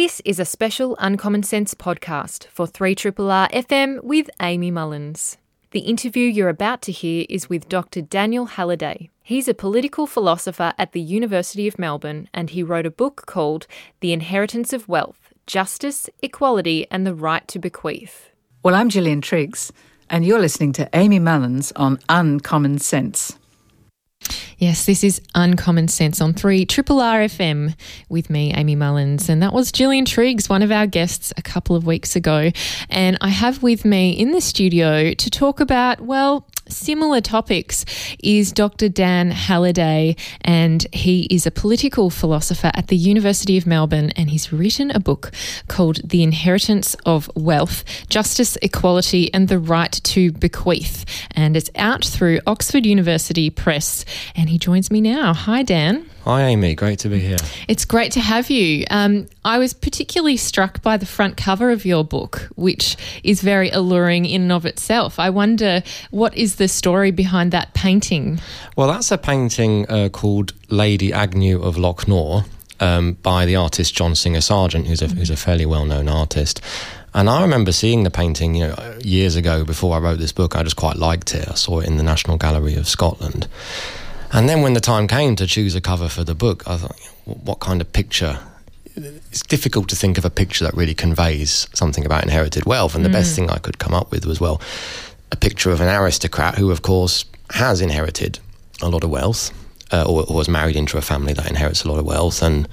This is a special Uncommon Sense podcast for 3RRR FM with Amy Mullins. The interview you're about to hear is with Dr. Daniel Halliday. He's a political philosopher at the University of Melbourne and he wrote a book called The Inheritance of Wealth Justice, Equality, and the Right to Bequeath. Well, I'm Gillian Triggs, and you're listening to Amy Mullins on Uncommon Sense. Yes, this is Uncommon Sense on 3 Triple R FM with me, Amy Mullins. And that was Gillian Triggs, one of our guests a couple of weeks ago. And I have with me in the studio to talk about, well, similar topics is Dr. Dan Halliday, and he is a political philosopher at the University of Melbourne, and he's written a book called The Inheritance of Wealth Justice, Equality, and the Right to Bequeath. And it's out through Oxford University Press, and he joins me now. Hi, Dan. Hi, Amy. Great to be here. It's great to have you. Um, I was particularly struck by the front cover of your book, which is very alluring in and of itself. I wonder what is the story behind that painting? Well, that's a painting uh, called Lady Agnew of Lochnaw um, by the artist John Singer Sargent, who's a, who's a fairly well known artist. And I remember seeing the painting, you know, years ago before I wrote this book. I just quite liked it. I saw it in the National Gallery of Scotland. And then when the time came to choose a cover for the book, I thought, what kind of picture? It's difficult to think of a picture that really conveys something about inherited wealth. And the mm. best thing I could come up with was, well, a picture of an aristocrat who, of course, has inherited a lot of wealth uh, or, or was married into a family that inherits a lot of wealth. And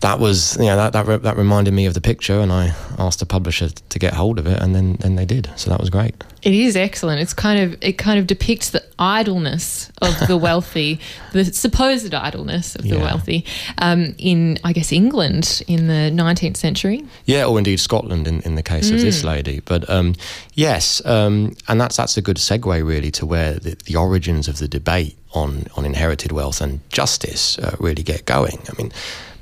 that was you know that that, re- that reminded me of the picture, and I asked the publisher to get hold of it, and then then they did. So that was great. It is excellent. It's kind of it kind of depicts the idleness of the wealthy, the supposed idleness of the yeah. wealthy, um, in I guess England in the nineteenth century. Yeah, or indeed Scotland in, in the case mm. of this mm. lady. But um, yes, um, and that's that's a good segue really to where the, the origins of the debate on on inherited wealth and justice uh, really get going. I mean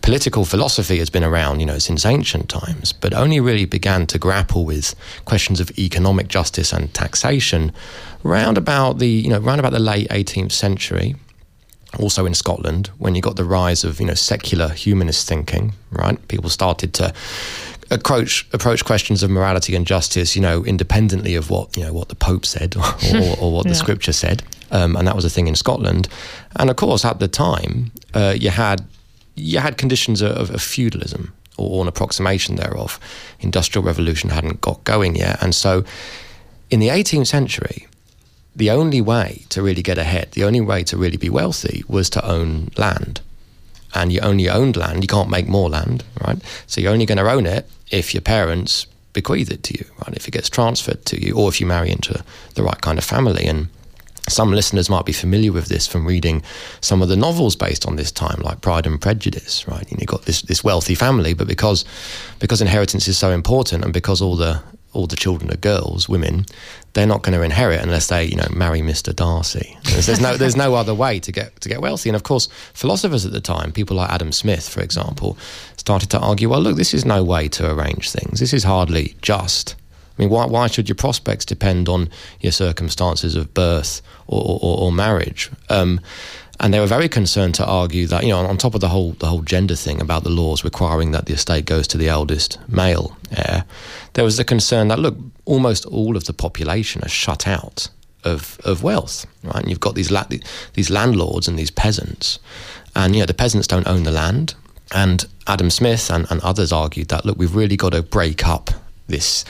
political philosophy has been around, you know, since ancient times, but only really began to grapple with questions of economic justice and taxation round about the, you know, round about the late 18th century. Also in Scotland, when you got the rise of, you know, secular humanist thinking, right? People started to approach approach questions of morality and justice, you know, independently of what you know what the Pope said or, or, or what yeah. the Scripture said, um, and that was a thing in Scotland. And of course, at the time, uh, you had you had conditions of, of feudalism or an approximation thereof. Industrial revolution hadn't got going yet, and so in the 18th century, the only way to really get ahead, the only way to really be wealthy, was to own land. And you only owned land; you can't make more land, right? So you're only going to own it if your parents bequeath it to you, right? If it gets transferred to you, or if you marry into the right kind of family. And some listeners might be familiar with this from reading some of the novels based on this time, like Pride and Prejudice, right? You've got this, this wealthy family, but because because inheritance is so important and because all the all the children are girls, women, they're not going to inherit unless they, you know, marry Mr. Darcy. There's, there's, no there's no other way to get to get wealthy. And of course, philosophers at the time, people like Adam Smith, for example, started to argue, well, look, this is no way to arrange things. This is hardly just. I mean, why, why should your prospects depend on your circumstances of birth or, or, or marriage? Um, and they were very concerned to argue that you know on top of the whole the whole gender thing about the laws requiring that the estate goes to the eldest male heir, there was the concern that look almost all of the population are shut out of of wealth, right? And you've got these la- these landlords and these peasants, and you know the peasants don't own the land. And Adam Smith and, and others argued that look, we've really got to break up this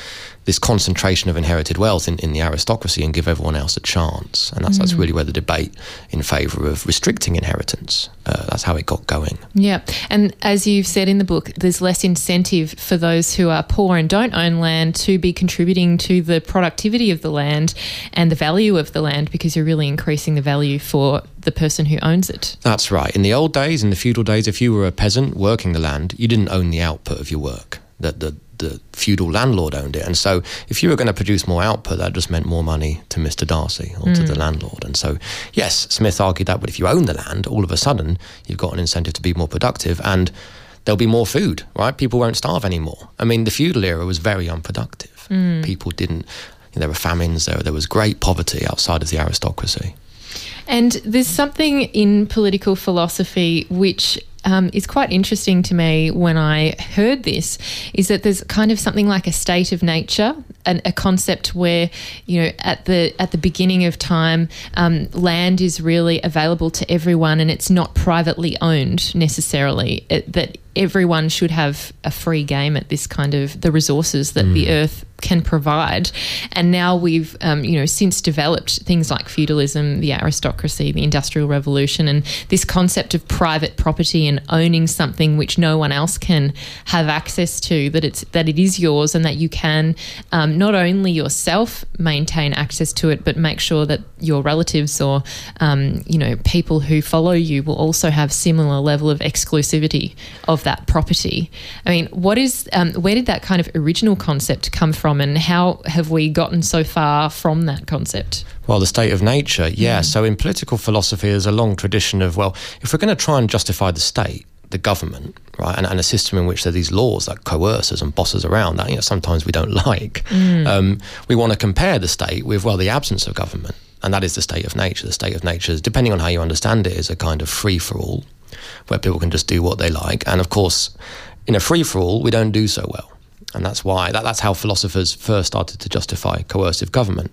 this concentration of inherited wealth in, in the aristocracy and give everyone else a chance. And that's, mm. that's really where the debate in favour of restricting inheritance, uh, that's how it got going. Yeah. And as you've said in the book, there's less incentive for those who are poor and don't own land to be contributing to the productivity of the land and the value of the land because you're really increasing the value for the person who owns it. That's right. In the old days, in the feudal days, if you were a peasant working the land, you didn't own the output of your work. That the, the feudal landlord owned it. And so if you were going to produce more output, that just meant more money to Mr. Darcy or mm. to the hmm. landlord. And so, yes, Smith argued that, but if you own the land, all of a sudden you've got an incentive to be more productive and there'll be more food, right? People won't starve anymore. I mean, the feudal era was very unproductive. Mm. People didn't, you know, there were famines, there, there was great poverty outside of the aristocracy. And there's something in political philosophy which um, is quite interesting to me when I heard this is that there's kind of something like a state of nature, an, a concept where you know at the at the beginning of time, um, land is really available to everyone, and it's not privately owned necessarily. It, that everyone should have a free game at this kind of the resources that mm. the earth can provide. And now we've, um, you know, since developed things like feudalism, the aristocracy, the industrial revolution, and this concept of private property and owning something which no one else can have access to. That it's that it is yours, and that you can um, not only yourself maintain access to it, but make sure that your relatives or um, you know people who follow you will also have similar level of exclusivity of that property. I mean, what is um, where did that kind of original concept come from, and how have we gotten so far from that concept? Well, the state of nature, yeah. Mm. So in political philosophy, there's a long tradition of well, if we're going to try and justify the state, the government, right, and, and, a system in which there are these laws that coerce us and boss us around that you know sometimes we don't like. Mm. Um, we want to compare the state with well the absence of government, and that is the state of nature. The state of nature, is, depending on how you understand it, is a kind of free for all where people can just do what they like. And of course, in a free for all, we don't do so well. And that's why, that, that's how philosophers first started to justify coercive government.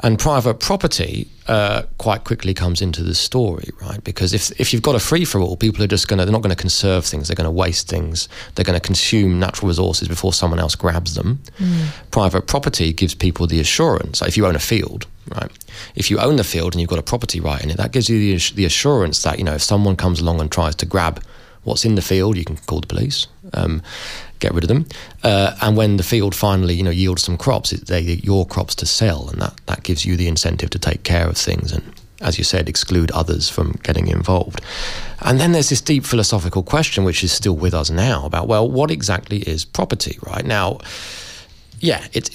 And private property uh, quite quickly comes into the story, right? Because if, if you've got a free for all, people are just going to, they're not going to conserve things, they're going to waste things, they're going to consume natural resources before someone else grabs them. Mm. Private property gives people the assurance, like if you own a field, right? If you own the field and you've got a property right in it, that gives you the, the assurance that, you know, if someone comes along and tries to grab what's in the field, you can call the police, um, get rid of them. Uh, and when the field finally, you know, yields some crops, it, they're your crops to sell, and that, that gives you the incentive to take care of things and, as you said, exclude others from getting involved. And then there's this deep philosophical question, which is still with us now, about well, what exactly is property? Right now, yeah, it's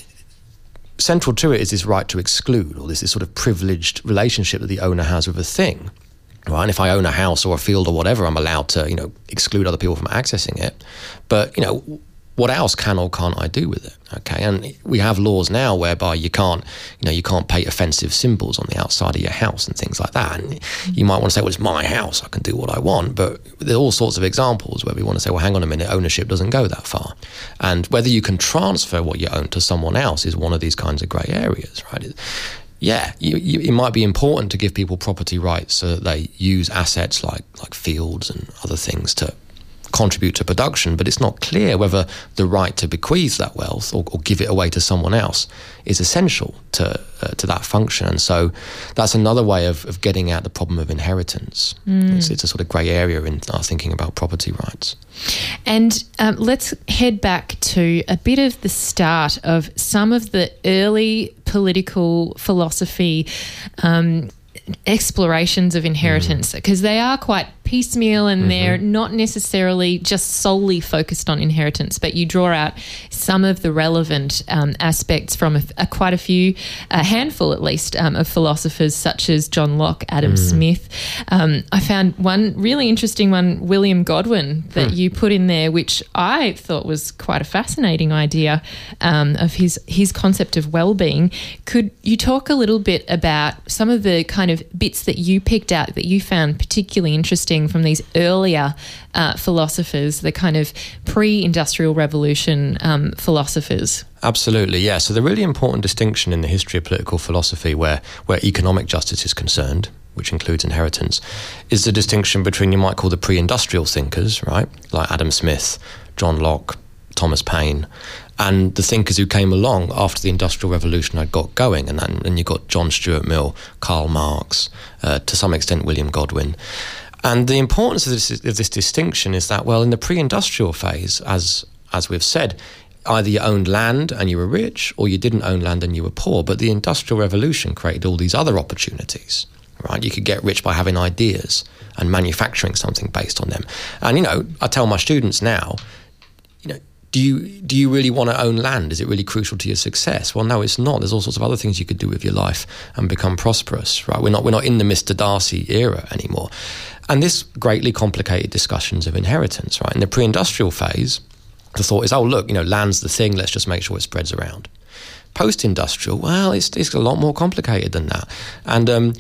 central to it is this right to exclude, or this, this sort of privileged relationship that the owner has with a thing. Right? And if I own a house or a field or whatever, I'm allowed to, you know, exclude other people from accessing it. But, you know, what else can or can't I do with it? Okay, and we have laws now whereby you can't, you know, you can't paint offensive symbols on the outside of your house and things like that. And you might want to say, well, it's my house, I can do what I want. But there are all sorts of examples where we want to say, well, hang on a minute, ownership doesn't go that far. And whether you can transfer what you own to someone else is one of these kinds of grey areas, right? Yeah, you, you, it might be important to give people property rights so that they use assets like like fields and other things to contribute to production, but it's not clear whether the right to bequeath that wealth or, or give it away to someone else is essential to uh, to that function. And so that's another way of, of getting at the problem of inheritance. Mm. It's, it's, a sort of grey area in our thinking about property rights. And um, let's head back to a bit of the start of some of the early political philosophy. Um, explorations of inheritance because mm. they are quite piecemeal and mm-hmm. they're not necessarily just solely focused on inheritance, but you draw out some of the relevant um, aspects from a, a, quite a few, a handful at least, um, of philosophers such as John Locke, Adam mm. Smith. Um, I found one really interesting one, William Godwin, that mm. you put in there, which I thought was quite a fascinating idea um, of his his concept of well-being. Could you talk a little bit about some of the kind of bits that you picked out that you found particularly interesting? from these earlier uh, philosophers, the kind of pre industrial revolution um, philosophers. Absolutely, yeah. So, the really important distinction in the history of political philosophy where, where economic justice is concerned, which includes inheritance, is the distinction between you might call the pre industrial thinkers, right? Like Adam Smith, John Locke, Thomas Paine, and the thinkers who came along after the Industrial Revolution had got going. And then and you got John Stuart Mill, Karl Marx, uh, to some extent William Godwin. And the importance of this, of this distinction is that, well, in the pre-industrial phase, as as we've said, either you owned land and you were rich, or you didn't own land and you were poor. But the industrial revolution created all these other opportunities. Right, you could get rich by having ideas and manufacturing something based on them. And you know, I tell my students now, you know, do you do you really want to own land? Is it really crucial to your success? Well, no, it's not. There's all sorts of other things you could do with your life and become prosperous. Right? We're not we're not in the Mr. Darcy era anymore. And this greatly complicated discussions of inheritance, right? In the pre industrial phase, the thought is, oh, look, you know, land's the thing, let's just make sure it spreads around. Post industrial, well, it's, it's a lot more complicated than that. And um,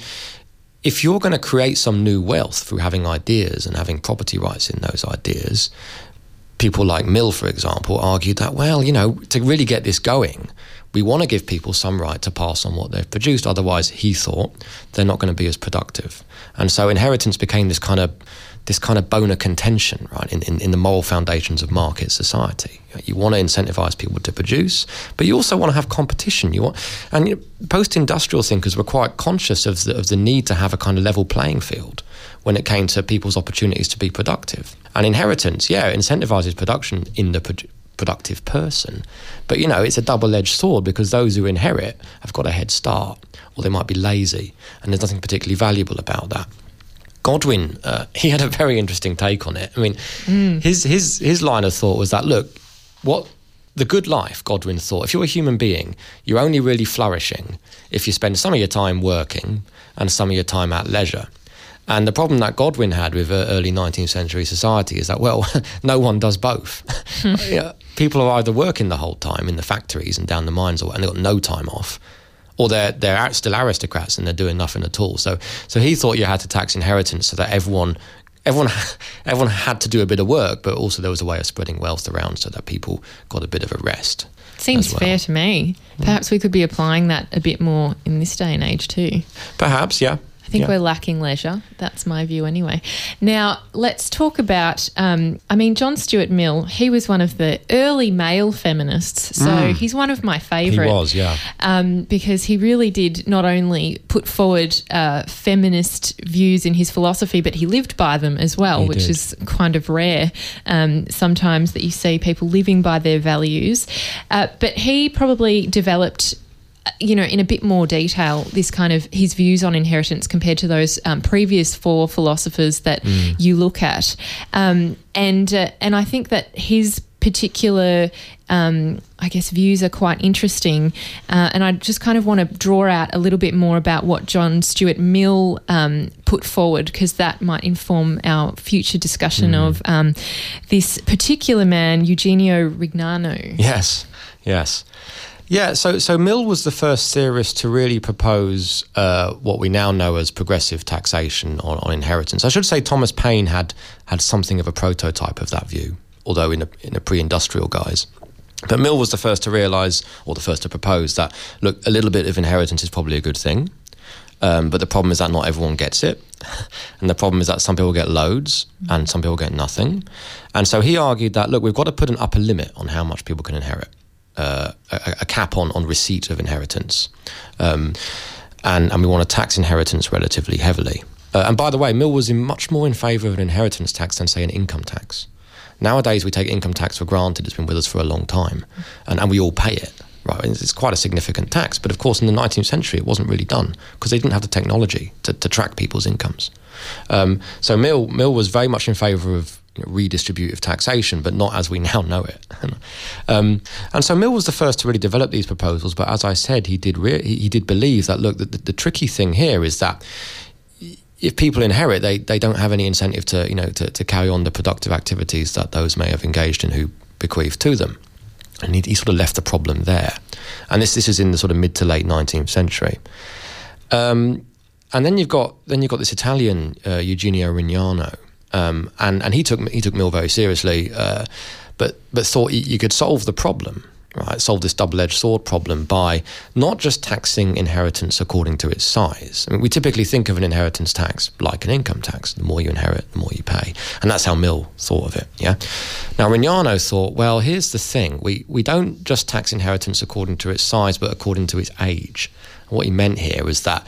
if you're going to create some new wealth through having ideas and having property rights in those ideas, people like Mill, for example, argued that, well, you know, to really get this going, we want to give people some right to pass on what they've produced. Otherwise, he thought they're not going to be as productive. And so inheritance became this kind of this kind of bone of contention, right, in, in, in the moral foundations of market society. You want to incentivize people to produce, but you also want to have competition. You want, and you know, post-industrial thinkers were quite conscious of the, of the need to have a kind of level playing field when it came to people's opportunities to be productive. And inheritance, yeah, incentivizes production in the pro- productive person. But you know, it's a double edged sword because those who inherit have got a head start, or they might be lazy, and there's nothing particularly valuable about that. Godwin, uh, he had a very interesting take on it. I mean, mm. his his his line of thought was that look, what the good life, Godwin thought, if you're a human being, you're only really flourishing if you spend some of your time working and some of your time at leisure. And the problem that Godwin had with uh, early 19th century society is that, well, no one does both. people are either working the whole time in the factories and down the mines, and they've got no time off, or they're they're still aristocrats and they're doing nothing at all. So so he thought you had to tax inheritance so that everyone everyone everyone had to do a bit of work, but also there was a way of spreading wealth around so that people got a bit of a rest. Seems well. fair to me. Perhaps we could be applying that a bit more in this day and age too. Perhaps, yeah. I think yeah. we're lacking leisure. That's my view anyway. Now, let's talk about. Um, I mean, John Stuart Mill, he was one of the early male feminists. So mm. he's one of my favourites. He was, yeah. Um, because he really did not only put forward uh, feminist views in his philosophy, but he lived by them as well, he which did. is kind of rare um, sometimes that you see people living by their values. Uh, but he probably developed you know, in a bit more detail, this kind of his views on inheritance compared to those um, previous four philosophers that mm. you look at, um, and uh, and I think that his particular, um, I guess, views are quite interesting, uh, and I just kind of want to draw out a little bit more about what John Stuart Mill um, put forward because that might inform our future discussion mm. of um, this particular man, Eugenio Rignano. Yes, yes. Yeah, so so Mill was the first theorist to really propose uh, what we now know as progressive taxation on, on, inheritance. I should say Thomas Paine had had something of a prototype of that view, although in a, in a pre-industrial guise. But Mill was the first to realise, or the first to propose that look, a little bit of inheritance is probably a good thing, um, but the problem is that not everyone gets it, and the problem is that some people get loads and some people get nothing. And so he argued that look, we've got to put an upper limit on how much people can inherit uh, a, a, cap on, on receipt of inheritance. Um, and, and we want to tax inheritance relatively heavily. Uh, and by the way, Mill was in much more in favour of an inheritance tax than, say, an income tax. Nowadays, we take income tax for granted. It's been with us for a long time, and, and we all pay it. Right, it's quite a significant tax, but of course, in the 19th century, it wasn't really done because they didn't have the technology to, to track people's incomes. Um, so Mill Mill was very much in favour of you know, redistributive taxation, but not as we now know it. um, and so Mill was the first to really develop these proposals. But as I said, he did re- he did believe that look, the, the, the tricky thing here is that if people inherit, they, they don't have any incentive to you know to, to carry on the productive activities that those may have engaged in who bequeathed to them. And he, he, sort of left the problem there. And this this is in the sort of mid to late 19th century. Um, and then you've got then you've got this Italian uh, Eugenio Rignano, um, and and he took he took Mill very seriously, uh, but but thought you could solve the problem, right? Solve this double edged sword problem by not just taxing inheritance according to its size. I mean, we typically think of an inheritance tax like an income tax. The more you inherit, the more you pay, and that's how Mill thought of it. Yeah. Now Rignano thought, well, here's the thing: we we don't just tax inheritance according to its size, but according to its age. And what he meant here was that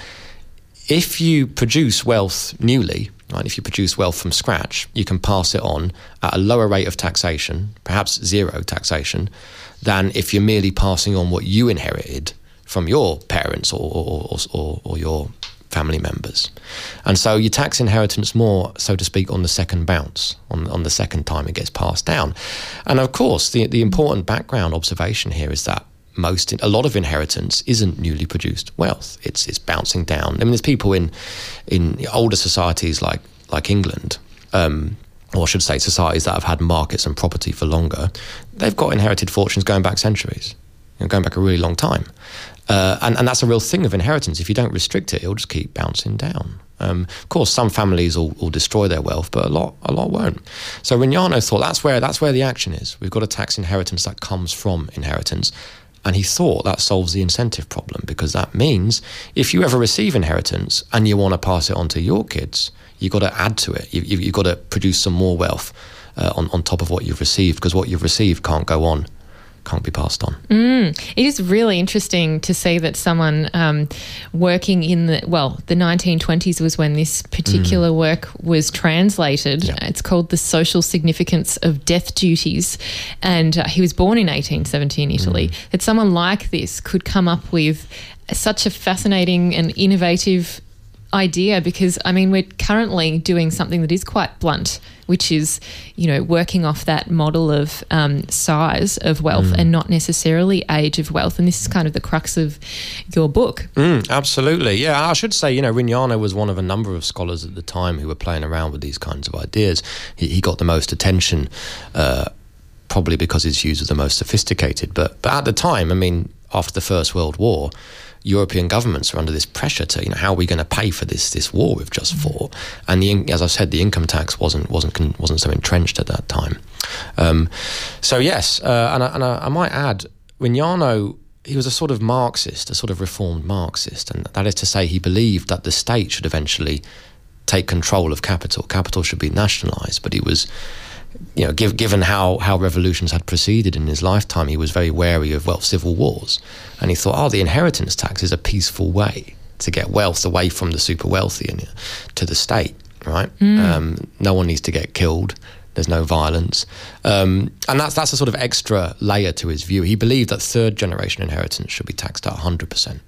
if you produce wealth newly, Right? If you produce wealth from scratch, you can pass it on at a lower rate of taxation, perhaps zero taxation, than if you're merely passing on what you inherited from your parents or, or, or, or your family members. And so you tax inheritance more, so to speak, on the second bounce, on, on the second time it gets passed down. And of course, the, the important background observation here is that most a lot of inheritance isn't newly produced wealth. It's it's bouncing down. I mean, there's people in in older societies like like England, um, or I should say, societies that have had markets and property for longer. They've got inherited fortunes going back centuries, you know, going back a really long time, uh, and and that's a real thing of inheritance. If you don't restrict it, it'll just keep bouncing down. Um, of course, some families will, will, destroy their wealth, but a lot, a lot won't. So Rignano thought that's where that's where the action is. We've got to tax inheritance that comes from inheritance, and he thought that solves the incentive problem because that means if you ever receive inheritance and you want to pass it on to your kids, you've got to add to it. You, have got to produce some more wealth uh, on, on top of what you've received because what you've received can't go on can't be passed on. Mm. It is really interesting to see that someone um, working in the well, the 1920s was when this particular mm. work was translated. Yeah. It's called "The Social Significance of Death Duties," and uh, he was born in 1870 in Italy. Mm. That someone like this could come up with such a fascinating and innovative idea because I mean we're currently doing something that is quite blunt, which is you know working off that model of um, size of wealth mm. and not necessarily age of wealth, and this is kind of the crux of your book. Mm, absolutely, yeah. I should say you know Rignano was one of a number of scholars at the time who were playing around with these kinds of ideas. He, he got the most attention. Uh, probably because his views were the most sophisticated. But but at the time, I mean, after the First World War, European governments are under this pressure to, you know, how are we going to pay for this this war we've just mm. fought? And the, as I said, the income tax wasn't wasn't wasn't so entrenched at that time. Um, so yes, uh, and, I, and I, I, might add, Rignano he was a sort of Marxist, a sort of reformed Marxist, and that is to say, he believed that the state should eventually take control of capital. Capital should be nationalised, but he was you know, give, given how, how revolutions had proceeded in his lifetime, he was very wary of, well, civil wars. And he thought, oh, the inheritance tax is a peaceful way to get wealth away from the super wealthy and to the state, right? Mm. Um, no one needs to get killed. There's no violence. Um, and that's, that's a sort of extra layer to his view. He believed that third generation inheritance should be taxed at 100%.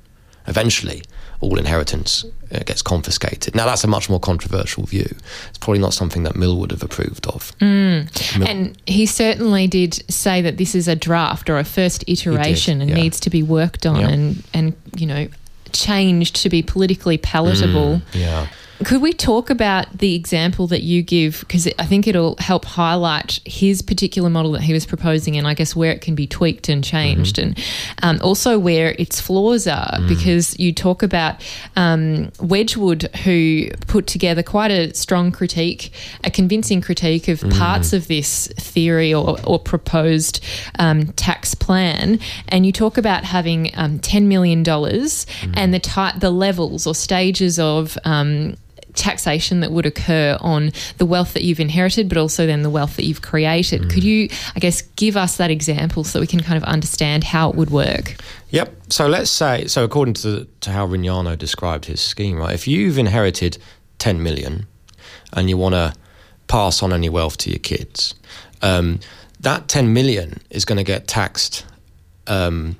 Eventually, all inheritance uh, gets confiscated. Now, that's a much more controversial view. It's probably not something that Mill would have approved of. Mm. Mill- and he certainly did say that this is a draft or a first iteration did, and yeah. needs to be worked on and, and, you know, changed to be politically palatable. Mm, yeah. Could we talk about the example that you give? Because I think it'll help highlight his particular model that he was proposing and I guess where it can be tweaked and changed mm-hmm. and um, also where its flaws are. Mm. Because you talk about um, Wedgwood, who put together quite a strong critique, a convincing critique of mm. parts of this theory or, or proposed um, tax plan. And you talk about having um, $10 million mm. and the, ty- the levels or stages of um, taxation that would occur on the wealth that you've inherited, but also then the wealth that you've created. Mm. Could you, I guess, give us that example so we can kind of understand how it would work? Yep. So let's say, so according to, to how Rignano described his scheme, right, if you've inherited 10 million and you want to pass on any wealth to your kids, um, that 10 million is going to get taxed um,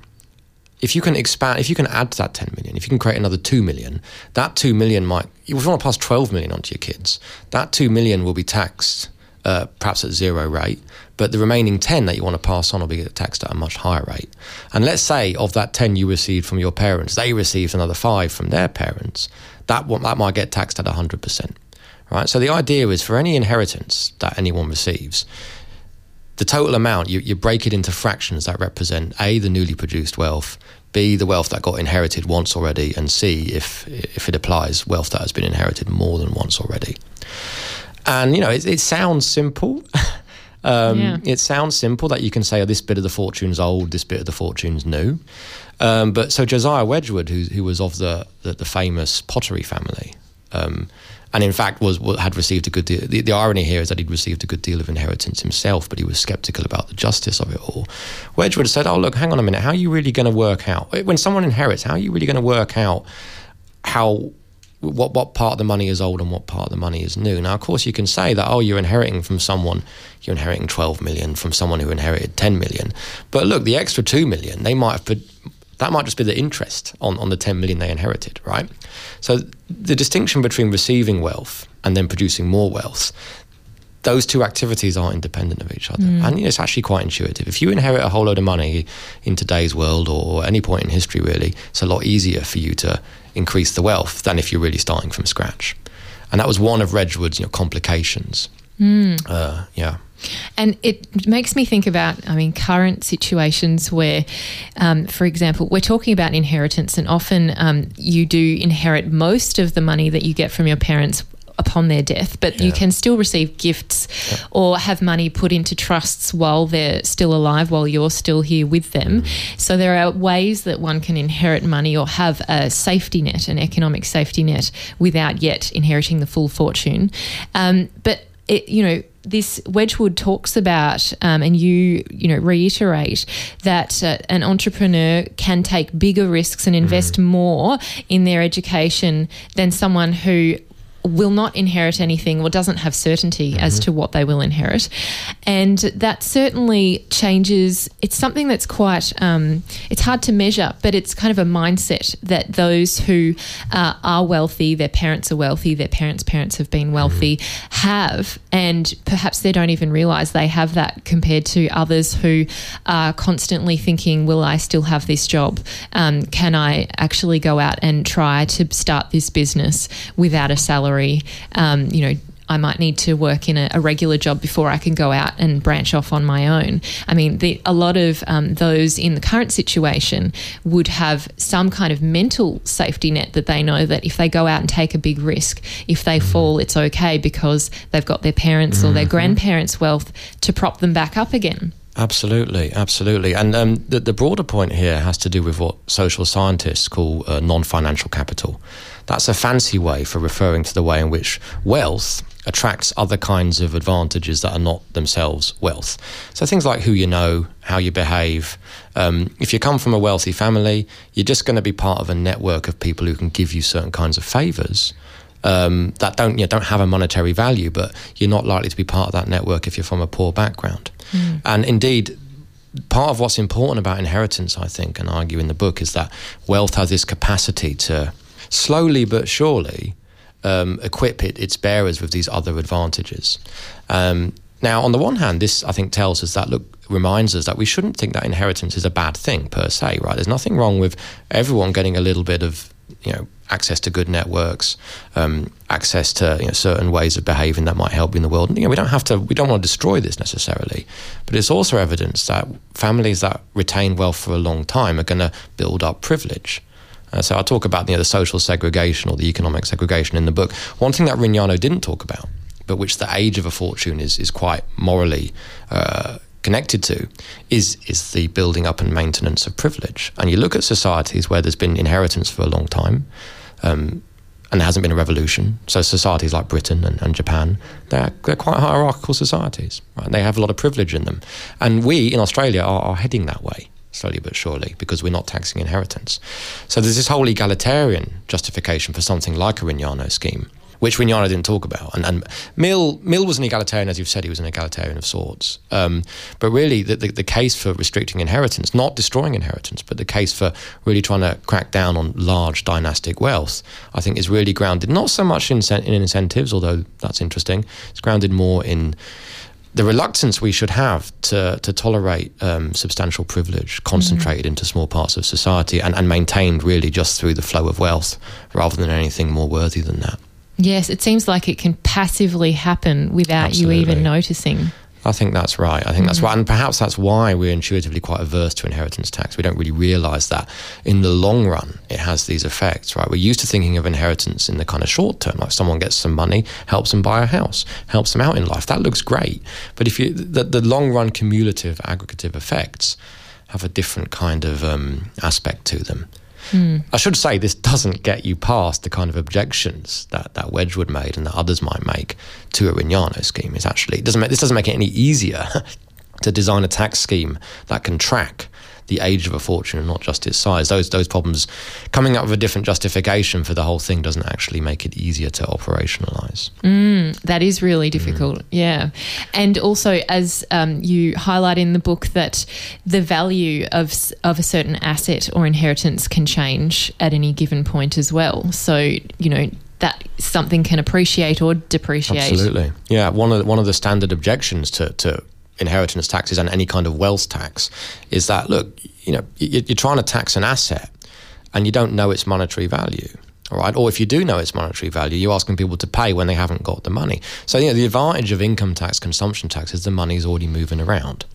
if you can expand, if you can add to that 10 million, if you can create another 2 million, that 2 million might, if you want to pass 12 million onto your kids, that 2 million will be taxed uh, perhaps at zero rate, but the remaining 10 that you want to pass on will be taxed at a much higher rate. And let's say of that 10 you received from your parents, they received another 5 from their parents, that, that might get taxed at 100%. Right? So the idea is for any inheritance that anyone receives, the total amount, you, you break it into fractions that represent A, the newly produced wealth, B, the wealth that got inherited once already, and C, if, if it applies, wealth that has been inherited more than once already. And, you know, it, it sounds simple. um, yeah. It sounds simple that you can say, oh, this bit of the fortune's old, this bit of the fortune's new. Um, but so Josiah Wedgwood, who, who was of the, the, the famous pottery family, um, and in fact was, had received a good deal. The, the, irony here is that he'd received a good deal of inheritance himself, but he was skeptical about the justice of it all. Wedgwood said, "Oh, look, hang on a minute. How are you really going to work out eh, when someone inherits? How are you really going to work out how?" What what part of the money is old and what part of the money is new? Now, of course, you can say that oh, you're inheriting from someone, you're inheriting 12 million from someone who inherited 10 million. But look, the extra 2 million, they might have put, that might just be the interest on, on the 10 million they inherited, right? So the distinction between receiving wealth and then producing more wealth, those two activities aren't independent of each other. Mm. And it's actually quite intuitive. If you inherit a whole load of money in today's world or any point in history, really, it's a lot easier for you to increase the wealth than if you're really starting from scratch. And that was one of Wedgwood's you know, complications. Uh, yeah. And it makes me think about, I mean, current situations where, um, for example, we're talking about inheritance, and often um, you do inherit most of the money that you get from your parents upon their death, but you can still receive gifts or have money put into trusts while they're still alive, while you're still here with them. So there are ways that one can inherit money or have a safety net, an economic safety net, without yet inheriting the full fortune. Um, but it, you know, this Wedgwood talks about, um, and you you know reiterate that uh, an entrepreneur can take bigger risks and invest more in their education than someone who will not inherit anything or doesn't have certainty as to what they will inherit. And that certainly changes. It's something that's quite, um, it's hard to measure, but it's kind of a mindset that those who uh, are wealthy, their parents are wealthy, their parents' parents have been wealthy, have. And perhaps they don't even realize they have that compared to others who are constantly thinking, will I still have this job? Um, can I actually go out and try to start this business without a salary? Um, you know, I might need to work in a, a, regular job before I can go out and branch off on my own. I mean, the, a lot of um, those in the current situation would have some kind of mental safety net that they know that if they go out and take a big risk, if they fall, it's okay because they've got their parents mm-hmm. or their grandparents' wealth to prop them back up again. Absolutely, absolutely. And um, the, the, broader point here has to do with what social scientists call uh, non financial capital. That's a fancy way for referring to the way in which wealth attracts other kinds of advantages that are not themselves wealth. So things like who you know, how you behave. Um, if you come from a wealthy family, you're just going to be part of a network of people who can give you certain kinds of favors. Um, that don't you know, don't have a monetary value, but you're not likely to be part of that network if you're from a poor background. Mm. And indeed, part of what's important about inheritance, I think, and I argue in the book, is that wealth has this capacity to slowly but surely um, equip it, its bearers with these other advantages. Um, now, on the one hand, this I think tells us that look reminds us that we shouldn't think that inheritance is a bad thing per se, right? There's nothing wrong with everyone getting a little bit of you know access to good networks, um, access to you know, certain ways of behaving that might help in the world. You know, we don't have to, we don't want to destroy this necessarily, but it's also evidence that families that retain wealth for a long time are going to build up privilege. Uh, so I talk about you know, the social segregation or the economic segregation in the book. One thing that Rignano didn't talk about, but which the age of a fortune is is quite morally. Uh, connected to is is the building up and maintenance of privilege. And you look at societies where there's been inheritance for a long time, um, and there hasn't been a revolution. So societies like Britain and, and Japan, they're, they're quite hierarchical societies. Right? They have a lot of privilege in them, and we in Australia are, are heading that way slowly but surely because we're not taxing inheritance. So there's this whole egalitarian justification for something like a Rignano scheme which Rignano didn't talk about. And, and Mill, Mill was an egalitarian, as you've said, he was an egalitarian of sorts. Um, but really, the, the, the, case for restricting inheritance, not destroying inheritance, but the case for really trying to crack down on large dynastic wealth, I think is really grounded not so much in, in incentives, although that's interesting. It's grounded more in the reluctance we should have to to tolerate um, substantial privilege concentrated mm. into small parts of society and, and maintained really just through the flow of wealth rather than anything more worthy than that. Yes, it seems like it can passively happen without Absolutely. you even noticing. I think that's right. I think mm. that's right. And perhaps that's why we're intuitively quite averse to inheritance tax. We don't really realize that in the long run, it has these effects, right? We're used to thinking of inheritance in the kind of short term, like someone gets some money, helps them buy a house, helps them out in life. That looks great. But if you, the, the long run cumulative aggregative effects have a different kind of um, aspect to them. Mm. I should say this doesn't get you past the kind of objections that, that Wedgwood made and that others might make to a Rignano scheme. It's actually it doesn't make, this doesn't make it any easier to design a tax scheme that can track the age of a fortune and not just its size. Those those problems coming up with a different justification for the whole thing doesn't actually make it easier to operationalize. Mm, that is really difficult. Mm. Yeah, and also as um, you highlight in the book that the value of of a certain asset or inheritance can change at any given point as well. So you know that something can appreciate or depreciate. Absolutely, yeah. One of the, one of the standard objections to, to inheritance taxes and any kind of wealth tax is that look, you know, you're trying to tax an asset and you don't know its monetary value. All right, or if you do know its monetary value, you're asking people to pay when they haven't got the money. So, you know, the advantage of income tax, consumption tax, is the money is already moving around,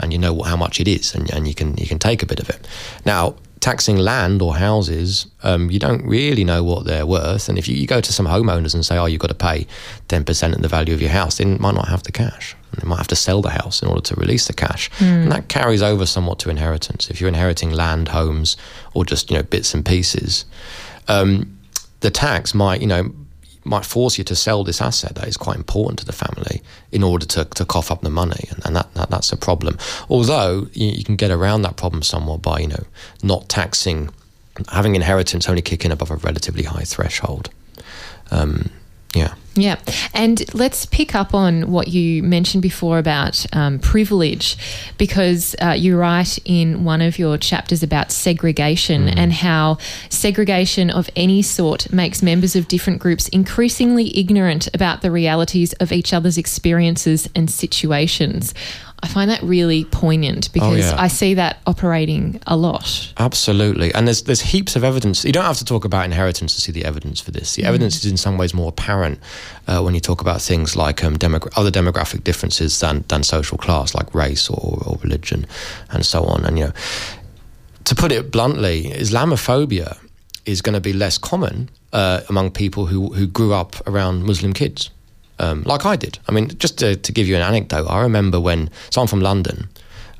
and you know how much it is, and, and you can you can take a bit of it. Now, taxing land or houses, um, you don't really know what they're worth. And if you, you, go to some homeowners and say, "Oh, you've got to pay ten percent of the value of your house," they might not have the cash. And they might have to sell the house in order to release the cash, mm. and that carries over somewhat to inheritance. If you're inheriting land, homes, or just you know bits and pieces, um, the tax might you know might force you to sell this asset that is quite important to the family in order to, to cough up the money, and, and that, that, that's a problem. Although you, you, can get around that problem somewhat by you know not taxing, having inheritance only kick in above a relatively high threshold. Um, yeah. Yeah. And let's pick up on what you mentioned before about um, privilege, because uh, you write in one of your chapters about segregation mm. and how segregation of any sort makes members of different groups increasingly ignorant about the realities of each other's experiences and situations. I find that really poignant because oh, yeah. I see that operating a lot. Absolutely, and there's there's heaps of evidence. You don't have to talk about inheritance to see the evidence for this. The mm. evidence is in some ways more apparent uh, when you talk about things like um, demogra- other demographic differences than than social class, like race or, or religion, and so on. And you know, to put it bluntly, Islamophobia is going to be less common uh, among people who who grew up around Muslim kids um, like I did. I mean, just to, to, give you an anecdote, I remember when, so I'm from London.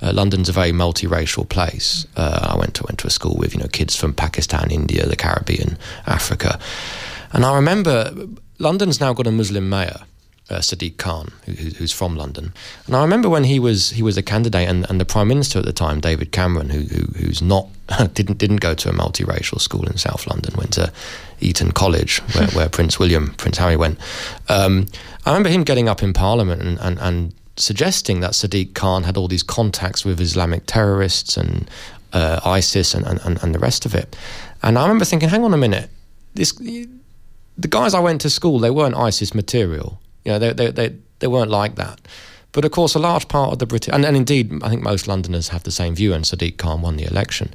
Uh, London's a very multiracial place. Uh, I went to went to a school with you know kids from Pakistan, India, the Caribbean, Africa, and I remember London's now got a Muslim mayor, uh, Sadiq Khan, who, who's from London. And I remember when he was he was a candidate, and, and the prime minister at the time, David Cameron, who, who who's not didn't didn't go to a multiracial school in South London, went to Eton College, where, where Prince William, Prince Harry went. Um, I remember him getting up in Parliament and, and, and suggesting that Sadiq Khan had all these contacts with Islamic terrorists and uh, ISIS and, and, and the rest of it. And I remember thinking, hang on a minute, this the guys I went to school, they weren't ISIS material. You know, they, they, they, they weren't like that. But of course, a large part of the British, and, and indeed, I think most Londoners have the same view, and Sadiq Khan won the election.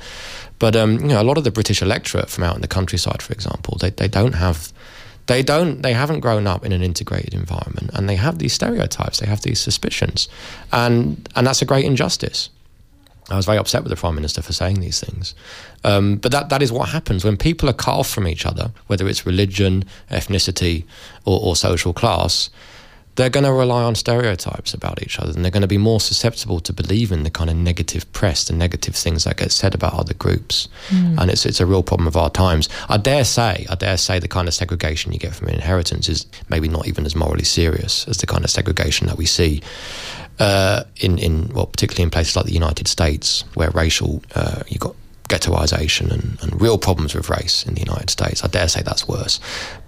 But um, you know, a lot of the British electorate from out in the countryside, for example, they, they don't have, they don't, they haven't grown up in an integrated environment, and they have these stereotypes, they have these suspicions, and and that's a great injustice. I was very upset with the Prime Minister for saying these things. Um, but that, that is what happens when people are cut off from each other, whether it's religion, ethnicity, or, or social class. They're going to rely on stereotypes about each other and they're going to be more susceptible to believe in the kind of negative press, the negative things that get said about other groups. Mm. And it's, it's a real problem of our times. I dare say, I dare say the kind of segregation you get from inheritance is maybe not even as morally serious as the kind of segregation that we see uh, in in well, particularly in places like the United States, where racial uh, you got ghettoization and, and, real problems with race in the United States. I dare say that's worse,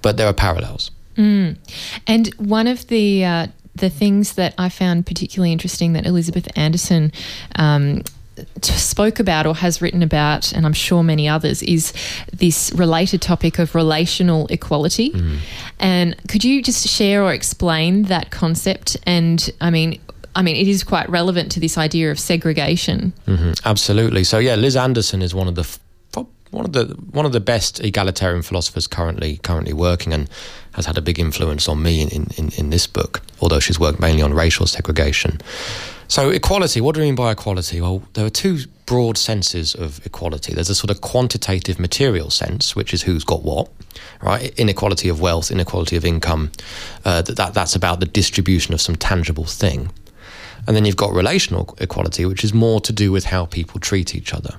but there are parallels. Mm. And one of the uh, the things that I found particularly interesting that Elizabeth Anderson. Um, spoke about or has written about, and I'm sure many others, is this related topic of relational equality. Mm. And could you just share or explain that concept? And I mean, I mean, it is quite relevant to this idea of segregation. Mm-hmm. Absolutely. So yeah, Liz Anderson is one of the one of the one of the best egalitarian philosophers currently currently working and has had a big influence on me in, in, in this book, although she's worked mainly on racial segregation. So equality, what do we mean by equality? Well, there are two broad senses of equality. There's a sort of quantitative material sense, which is who's got what, right? Inequality of wealth, inequality of income. Uh, that, that's about the distribution of some tangible thing. And then you've got relational equality, which is more to do with how people treat each other.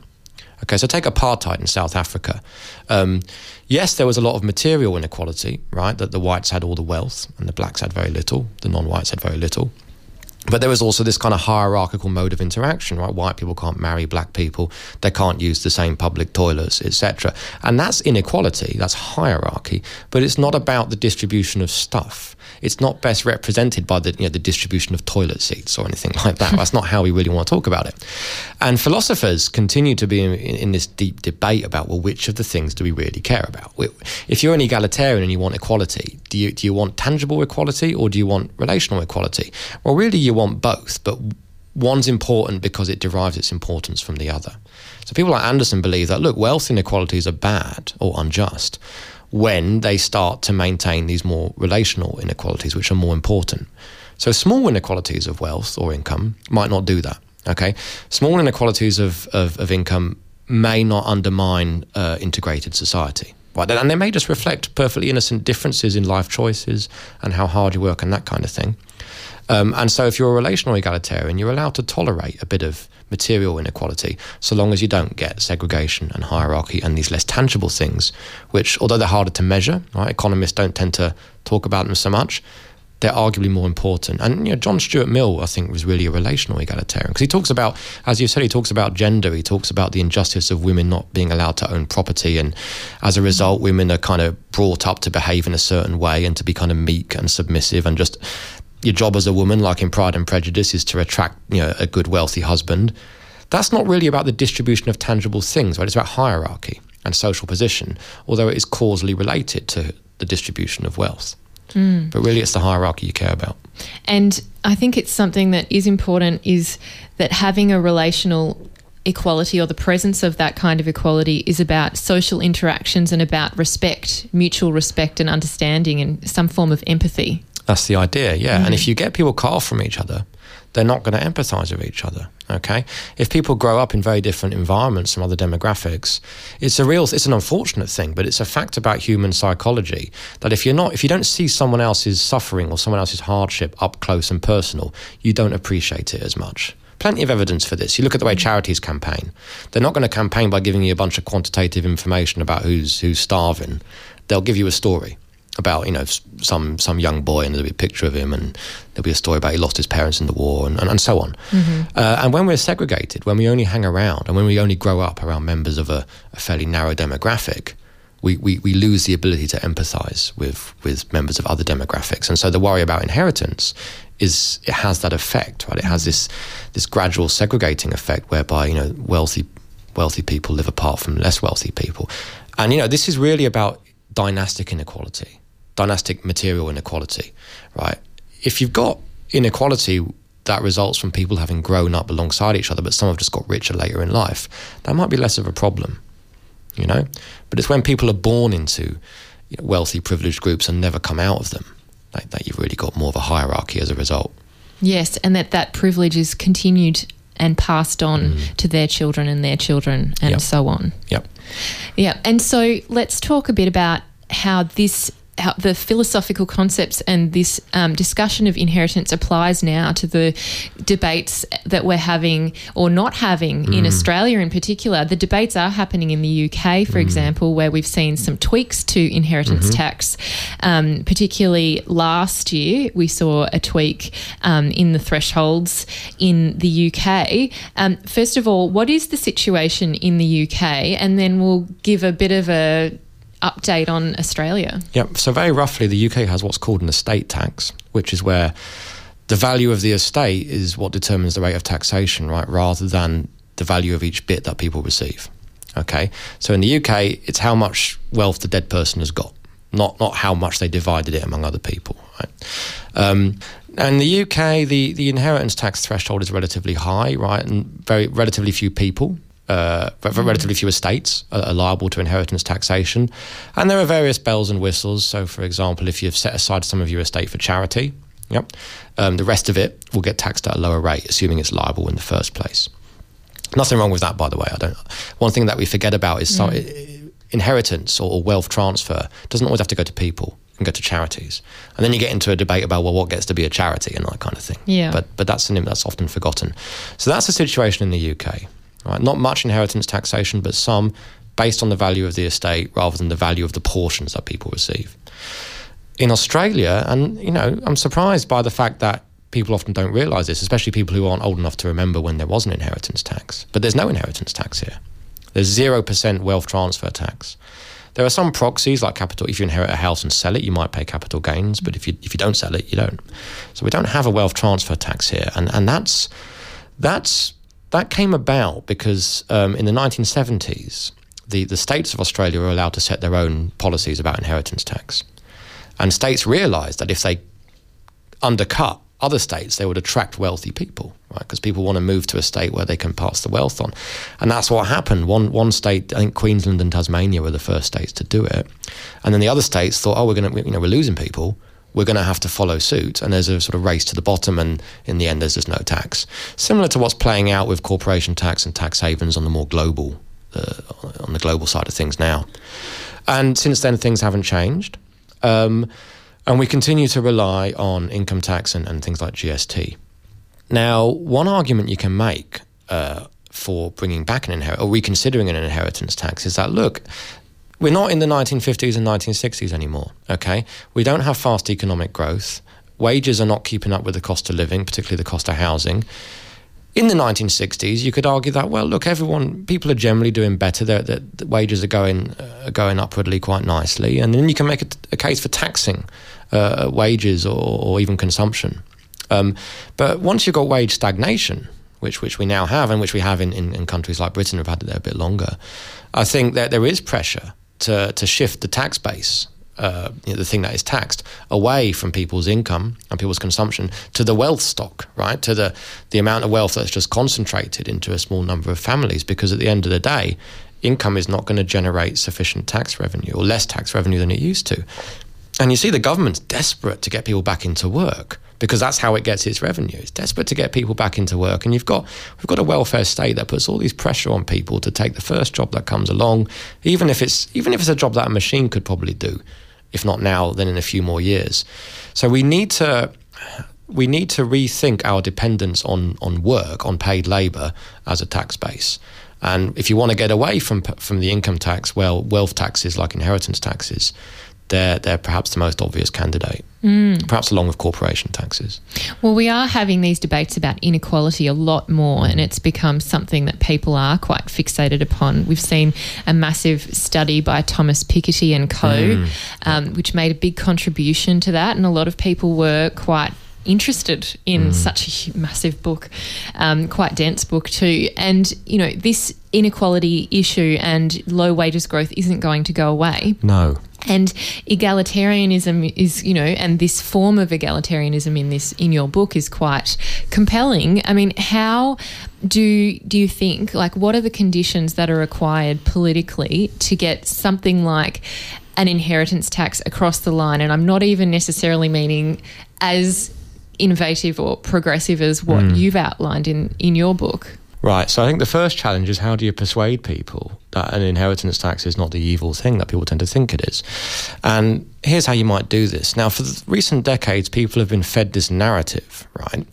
Okay, so take apartheid in South Africa. Um, yes, there was a lot of material inequality, right? That the whites had all the wealth and the blacks had very little, the non whites had very little. But there was also this kind of hierarchical mode of interaction, right? White people can't marry black people, they can't use the same public toilets, etc. And that's inequality, that's hierarchy, but it's not about the distribution of stuff it's not best represented by the you know the distribution of toilet seats or anything like that. That's not how we really want to talk about it. And philosophers continue to be in, in, this deep debate about well, which of the things do we really care about? If you're an egalitarian and you want equality, do you do you want tangible equality or do you want relational equality? Well, really, you want both, but one's important because it derives its importance from the other. So people like Anderson believe that look, wealth inequalities are bad or unjust when they start to maintain these more relational inequalities, which are more important. So, small inequalities of wealth or income might not do that. Okay, small inequalities of, of, of income may not undermine uh, integrated society. Right, and they may just reflect perfectly innocent differences in life choices and how hard you work and that kind of thing. Um, and so, if you're a relational egalitarian, you're allowed to tolerate a bit of material inequality so long as you don't get segregation and hierarchy and these less tangible things, which, although they're harder to measure, right, economists don't tend to talk about them so much. They're arguably more important. And you know, John Stuart Mill, I think, was really a relational egalitarian because he talks about, as you said, he talks about gender. He talks about the injustice of women not being allowed to own property, and as a result, women are kind of brought up to behave in a certain way and to be kind of meek and submissive and just your job as a woman, like in Pride and Prejudice, is to attract you know a good wealthy husband. That's not really about the distribution of tangible things, right? It's about hierarchy and social position, although it is causally related to the distribution of wealth. Mm. But really, it's the hierarchy you care about. And I think it's something that is important is that having a relational equality or the presence of that kind of equality is about social interactions and about respect, mutual respect and understanding and some form of empathy. That's the idea, yeah. Mm. And if you get people cut off from each other, they're not going to empathize with each other. Okay, if people grow up in very different environments from other demographics, it's a real, it's an unfortunate thing, but it's a fact about human psychology that if you're not, if you don't see someone else's suffering or someone else's hardship up close and personal, you don't appreciate it as much. Plenty of evidence for this. You look at the way charities campaign; they're not going to campaign by giving you a bunch of quantitative information about who's who's starving. They'll give you a story about you know some some young boy and there'll be a picture of him and there'll be a story about he lost his parents in the war and, and, and so on. Mm-hmm. uh, and when we're segregated when we only hang around and when we only grow up around members of a, a fairly narrow demographic we, we, we lose the ability to empathize with with members of other demographics. And so the worry about inheritance is it has that effect right? It has this this gradual segregating effect whereby you know wealthy wealthy people live apart from less wealthy people. And you know this is really about dynastic inequality dynastic material inequality, right? If you've got inequality that results from people having grown up alongside each other, but some have just got richer later in life, that might be less of a problem, you know? But it's when people are born into you know, wealthy, privileged groups and never come out of them like, that you've really got more of a hierarchy as a result. Yes, and that that privilege is continued and passed on mm. to their children and their children and yep. so on. Yep. Yeah. And so let's talk a bit about how this how the philosophical concepts and this um, discussion of inheritance applies now to the debates that we're having or not having mm. in Australia in particular. The debates are happening in the UK, for mm. example, where we've seen some tweaks to inheritance mm-hmm. tax. Um, particularly last year, we saw a tweak um, in the thresholds in the UK. Um, first of all, what is the situation in the UK? And then we'll give a bit of a update on Australia? Yep. So, very roughly, the UK has what's called an estate tax, which is where the value of the estate is what determines the rate of taxation, right, rather than the value of each bit that people receive. Okay. So, in the UK, it's how much wealth the dead person has got, not, not how much they divided it among other people, right? Um, and the UK, the, the inheritance tax threshold is relatively high, right? And very relatively few people uh, relatively few estates are, are, liable to inheritance taxation. And there are various bells and whistles. So, for example, if you've set aside some of your estate for charity, yep, um, the rest of it will get taxed at a lower rate, assuming it's liable in the first place. Nothing wrong with that, by the way. I don't. One thing that we forget about is mm. so, inheritance or wealth transfer doesn't always have to go to people and go to charities. And then you get into a debate about well, what gets to be a charity and that kind of thing. Yeah. But but that's something that's often forgotten. So that's the situation in the UK. Right? Not much inheritance taxation, but some based on the value of the estate rather than the value of the portions that people receive. In Australia, and you know, I'm surprised by the fact that people often don't realise this, especially people who aren't old enough to remember when there was an inheritance tax. But there's no inheritance tax here. There's zero percent wealth transfer tax. There are some proxies like capital. If you inherit a house and sell it, you might pay capital gains, but if you if you don't sell it, you don't. So we don't have a wealth transfer tax here, and and that's that's that came about because um, in the 1970s, the, the states of Australia were allowed to set their own policies about inheritance tax. And states realised that if they undercut other states, they would attract wealthy people, right? Because people want to move to a state where they can pass the wealth on, and that's what happened. One one state, I think Queensland and Tasmania were the first states to do it, and then the other states thought, oh, we're going to, you know, we're losing people. We're going to have to follow suit, and there's a sort of race to the bottom, and in the end, there's just no tax. Similar to what's playing out with corporation tax and tax havens on the more global, uh, on the global side of things now. And since then, things haven't changed. Um, and we continue to rely on income tax and, and, things like GST. Now, one argument you can make uh, for bringing back an inheritance or reconsidering an inheritance tax is that look, we're not in the 1950s and 1960s anymore. Okay, we don't have fast economic growth. Wages are not keeping up with the cost of living, particularly the cost of housing. In the 1960s, you could argue that well, look, everyone, people are generally doing better. The, the wages are going uh, going upwardly quite nicely, and then you can make a, a case for taxing uh, wages or, or, even consumption. Um, but once you've got wage stagnation, which which we now have, and which we have in, in, in countries like Britain who've had it there a bit longer, I think that there is pressure to to shift the tax base uh, you know, the thing that is taxed away from people's income and people's consumption to the wealth stock, right? To the, the amount of wealth that's just concentrated into a small number of families. Because at the end of the day, income is not going to generate sufficient tax revenue or less tax revenue than it used to. And you see, the government's desperate to get people back into work because that's how it gets its revenue. It's desperate to get people back into work, and you've got we've got a welfare state that puts all these pressure on people to take the first job that comes along, even if it's even if it's a job that a machine could probably do, if not now, then in a few more years. So we need to we need to rethink our dependence on on work, on paid labour as a tax base. And if you want to get away from from the income tax, well, wealth taxes like inheritance taxes, they're, they're perhaps the most obvious candidate, mm. perhaps along with corporation taxes. Well, we are having these debates about inequality a lot more, and it's become something that people are quite fixated upon. We've seen a massive study by Thomas Piketty and co, mm. um, which made a big contribution to that, and a lot of people were quite interested in mm. such a massive book, um, quite dense book too. And, you know, this inequality issue and low wages growth isn't going to go away. No. And egalitarianism is, you know, and this form of egalitarianism in this in your book is quite compelling. I mean, how do do you think like what are the conditions that are required politically to get something like an inheritance tax across the line? And I'm not even necessarily meaning as innovative or progressive as what mm. you've outlined in in your book. Right. So I think the first challenge is how do you persuade people that an inheritance tax is not the evil thing that people tend to think it is? And here's how you might do this. Now, for the recent decades, people have been fed this narrative, right?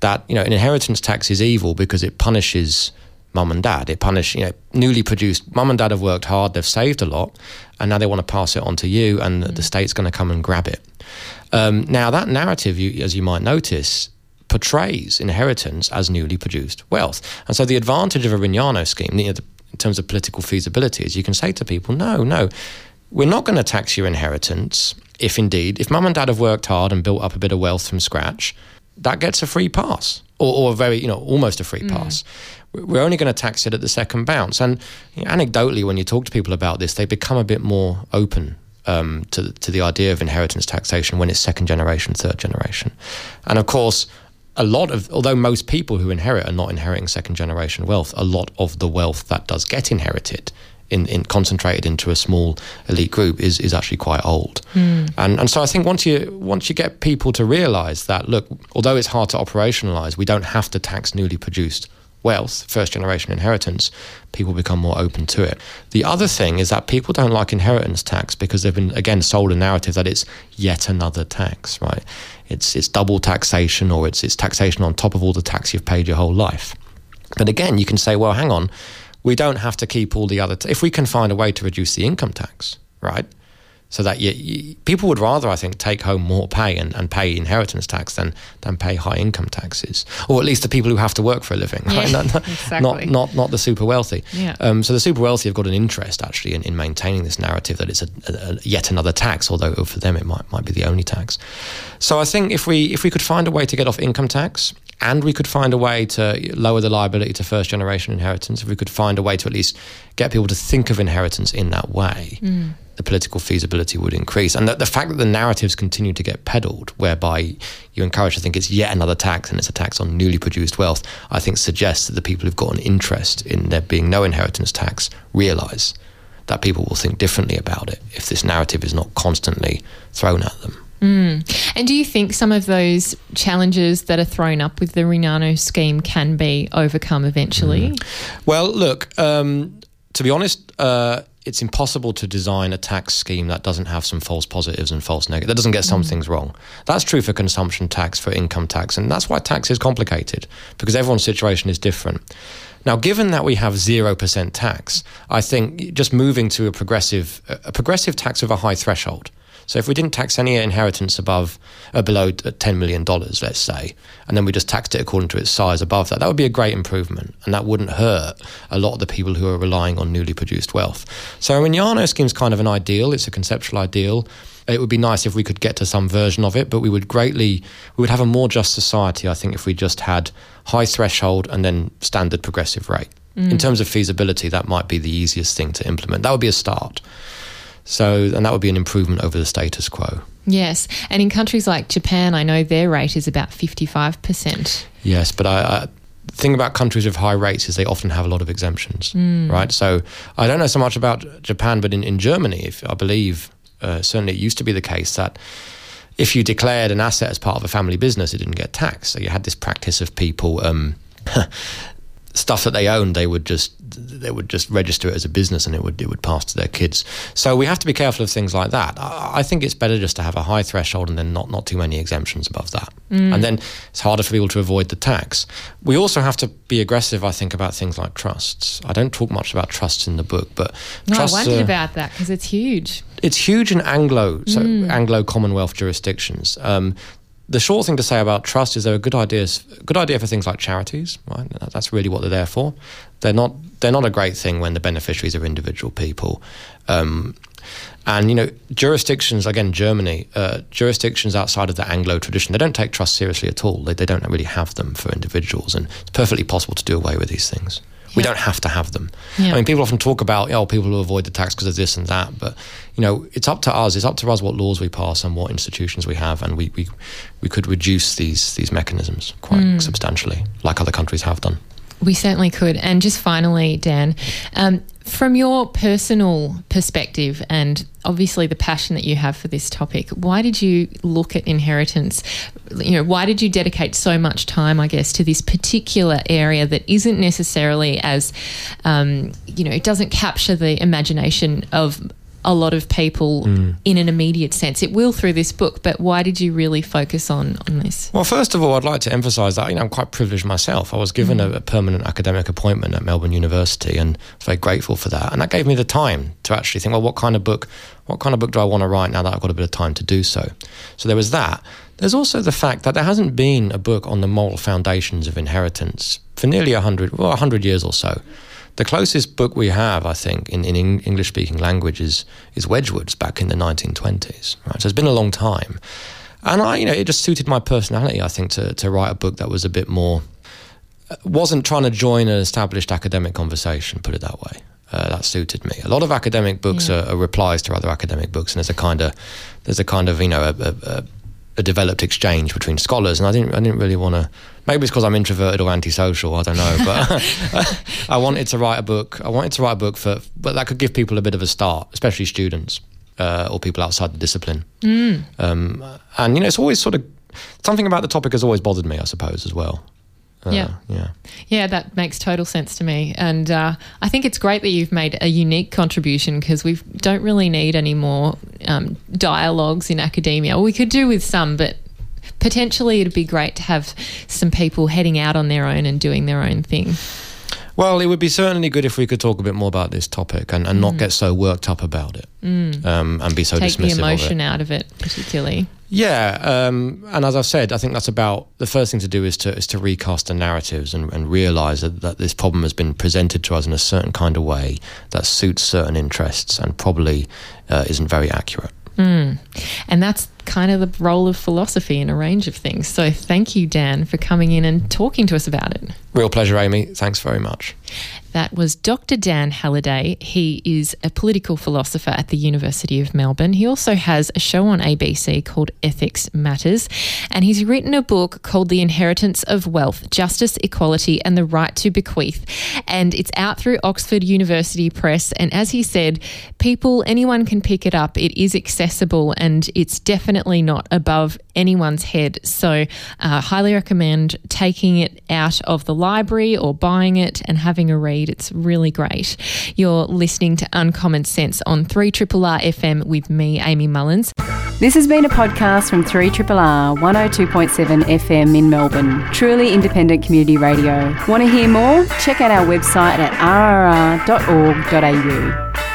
That, you know, an inheritance tax is evil because it punishes mum and dad. It punishes, you know, newly produced mum and dad have worked hard, they've saved a lot, and now they want to pass it on to you, and mm. the state's going to come and grab it. Um, now, that narrative, you, as you might notice, portrays inheritance as newly produced wealth. And so the advantage of a Rignano scheme, you know, in terms of political feasibility, is you can say to people, no, no, we're not going to tax your inheritance if indeed, if mum and dad have worked hard and built up a bit of wealth from scratch, that gets a free pass or, or a very, you know, almost a free mm. pass. We're only going to tax it at the second bounce. And you know, anecdotally, when you talk to people about this, they become a bit more open um, to, to the idea of inheritance taxation when it's second generation, third generation. And of course, a lot of, although most people who inherit are not inheriting second generation wealth, a lot of the wealth that does get inherited in, in concentrated into a small elite group is is actually quite old. Mm. And and so I think once you once you get people to realise that look, although it's hard to operationalise, we don't have to tax newly produced wealth, first generation inheritance, people become more open to it. The other thing is that people don't like inheritance tax because they've been again sold a narrative that it's yet another tax, right? It's it's double taxation or it's it's taxation on top of all the tax you've paid your whole life. But again, you can say, well, hang on, we don't have to keep all the other. T- if we can find a way to reduce the income tax, right? So that you, you, people would rather, I think, take home more pay and, and pay inheritance tax than than pay high income taxes, or at least the people who have to work for a living, right? Yeah, not, exactly. not, not not the super wealthy. Yeah. Um, so the super wealthy have got an interest actually in, in maintaining this narrative that it's a, a, a, yet another tax, although for them it might might be the only tax. So I think if we if we could find a way to get off income tax and we could find a way to lower the liability to first generation inheritance, if we could find a way to at least get people to think of inheritance in that way, mm the political feasibility would increase. And the, the fact that the narratives continue to get peddled, whereby you encourage to think it's yet another tax and it's a tax on newly produced wealth, I think suggests that the people who've got an interest in there being no inheritance tax realise that people will think differently about it if this narrative is not constantly thrown at them. Mm. And do you think some of those challenges that are thrown up with the Rignano scheme can be overcome eventually? Mm. Well, look, um, to be honest, uh, it's impossible to design a tax scheme that doesn't have some false positives and false negatives. That doesn't get some mm. things wrong. That's true for consumption tax, for income tax, and that's why tax is complicated because everyone's situation is different. Now, given that we have zero percent tax, I think just moving to a progressive a progressive tax with a high threshold so if we didn't tax any inheritance above, uh, below $10 million, let's say, and then we just taxed it according to its size above that, that would be a great improvement. And that wouldn't hurt a lot of the people who are relying on newly produced wealth. So a Rignano scheme is kind of an ideal. It's a conceptual ideal. It would be nice if we could get to some version of it, but we would greatly, we would have a more just society, I think, if we just had high threshold and then standard progressive rate. Mm. In terms of feasibility, that might be the easiest thing to implement. That would be a start. So, and that would be an improvement over the status quo. Yes, and in countries like Japan, I know their rate is about fifty-five percent. Yes, but I, I the thing about countries with high rates is they often have a lot of exemptions, mm. right? So I don't know so much about Japan, but in, in Germany, if I believe uh, certainly it used to be the case that if you declared an asset as part of a family business, it didn't get taxed. So you had this practice of people um, stuff that they owned, they would just they would just register it as a business, and it would it would pass to their kids. So we have to be careful of things like that. I, think it's better just to have a high threshold and then not not too many exemptions above that, mm. and then it's harder for people to avoid the tax. We also have to be aggressive, I think, about things like trusts. I don't talk much about trusts in the book, but no, I wondered are, about that because it's huge. It's huge in Anglo so mm. Anglo Commonwealth jurisdictions. Um, the short thing to say about trust is they're a good idea, good idea for things like charities. Right, that's really what they're there for. They're not they're not a great thing when the beneficiaries are individual people. Um, and you know, jurisdictions again, Germany, uh, jurisdictions outside of the Anglo tradition, they don't take trust seriously at all. They, they don't really have them for individuals, and it's perfectly possible to do away with these things. We don't have to have them. I mean, people often talk about, oh, people who avoid the tax because of this and that, but you know, it's up to us. It's up to us what laws we pass and what institutions we have, and we we, we could reduce these these mechanisms quite mm. substantially, like other countries have done. We certainly could. And just finally, Dan, um, from your personal perspective and obviously the passion that you have for this topic, why did you look at inheritance? You know, why did you dedicate so much time, I guess, to this particular area that isn't necessarily as, um, you know, it doesn't capture the imagination of a lot of people mm. in an immediate sense. It will through this book, but why did you really focus on, on this? Well, first of all, I'd like to emphasise that you know I'm quite privileged myself. I was given mm. a, a, permanent academic appointment at Melbourne University, and I was very grateful for that. And that gave me the time to actually think, well, what kind of book, what kind of book do I want to write now that I've got a bit of time to do so? So there was that. There's also the fact that there hasn't been a book on the moral foundations of inheritance for nearly a hundred, well, a hundred years or so. The closest book we have, I think, in, in English speaking language is, is Wedgwood's back in the 1920s. Right? So it's been a long time. And I, you know, it just suited my personality, I think, to, to write a book that was a bit more, uh, wasn't trying to join an established academic conversation, put it that way. Uh, that suited me. A lot of academic books yeah. are, are, replies to other academic books, and there's a kind of, there's a kind of, you know, a, a, a developed exchange between scholars, and I didn't, I didn't really want to Maybe it's because I'm introverted or antisocial. I don't know, but I wanted to write a book. I wanted to write a book for, but that could give people a bit of a start, especially students uh, or people outside the discipline. Mm. Um, and you know, it's always sort of something about the topic has always bothered me, I suppose, as well. Uh, yeah. Yeah. Yeah, that makes total sense to me. And uh, I think it's great that you've made a unique contribution because we don't really need any more um, dialogues in academia. We could do with some, but potentially it'd be great to have some people heading out on their own and doing their own thing. Well, it would be certainly good if we could talk a bit more about this topic and, and mm. not get so worked up about it mm. um, and be so Take dismissive the emotion of out of it, particularly. Yeah, um, and as I've said, I think that's about the first thing to do is to is to recast the narratives and, and realise that, that this problem has been presented to us in a certain kind of way that suits certain interests and probably uh, isn't very accurate. Mm. And that's kind of the role of philosophy in a range of things. So thank you, Dan, for coming in and talking to us about it. Real pleasure, Amy. Thanks very much. That was Dr. Dan Halliday. He is a political philosopher at the University of Melbourne. He also has a show on ABC called Ethics Matters, and he's written a book called The Inheritance of Wealth Justice, Equality, and the Right to Bequeath. And it's out through Oxford University Press. And as he said, people, anyone can pick it up. It is accessible and it's definitely not above anyone's head. So, uh, highly recommend taking it out of the library or buying it and having a read. It's really great. You're listening to Uncommon Sense on 3 R FM with me, Amy Mullins. This has been a podcast from 3 R 102.7 FM in Melbourne. Truly independent community radio. Want to hear more? Check out our website at rrr.org.au.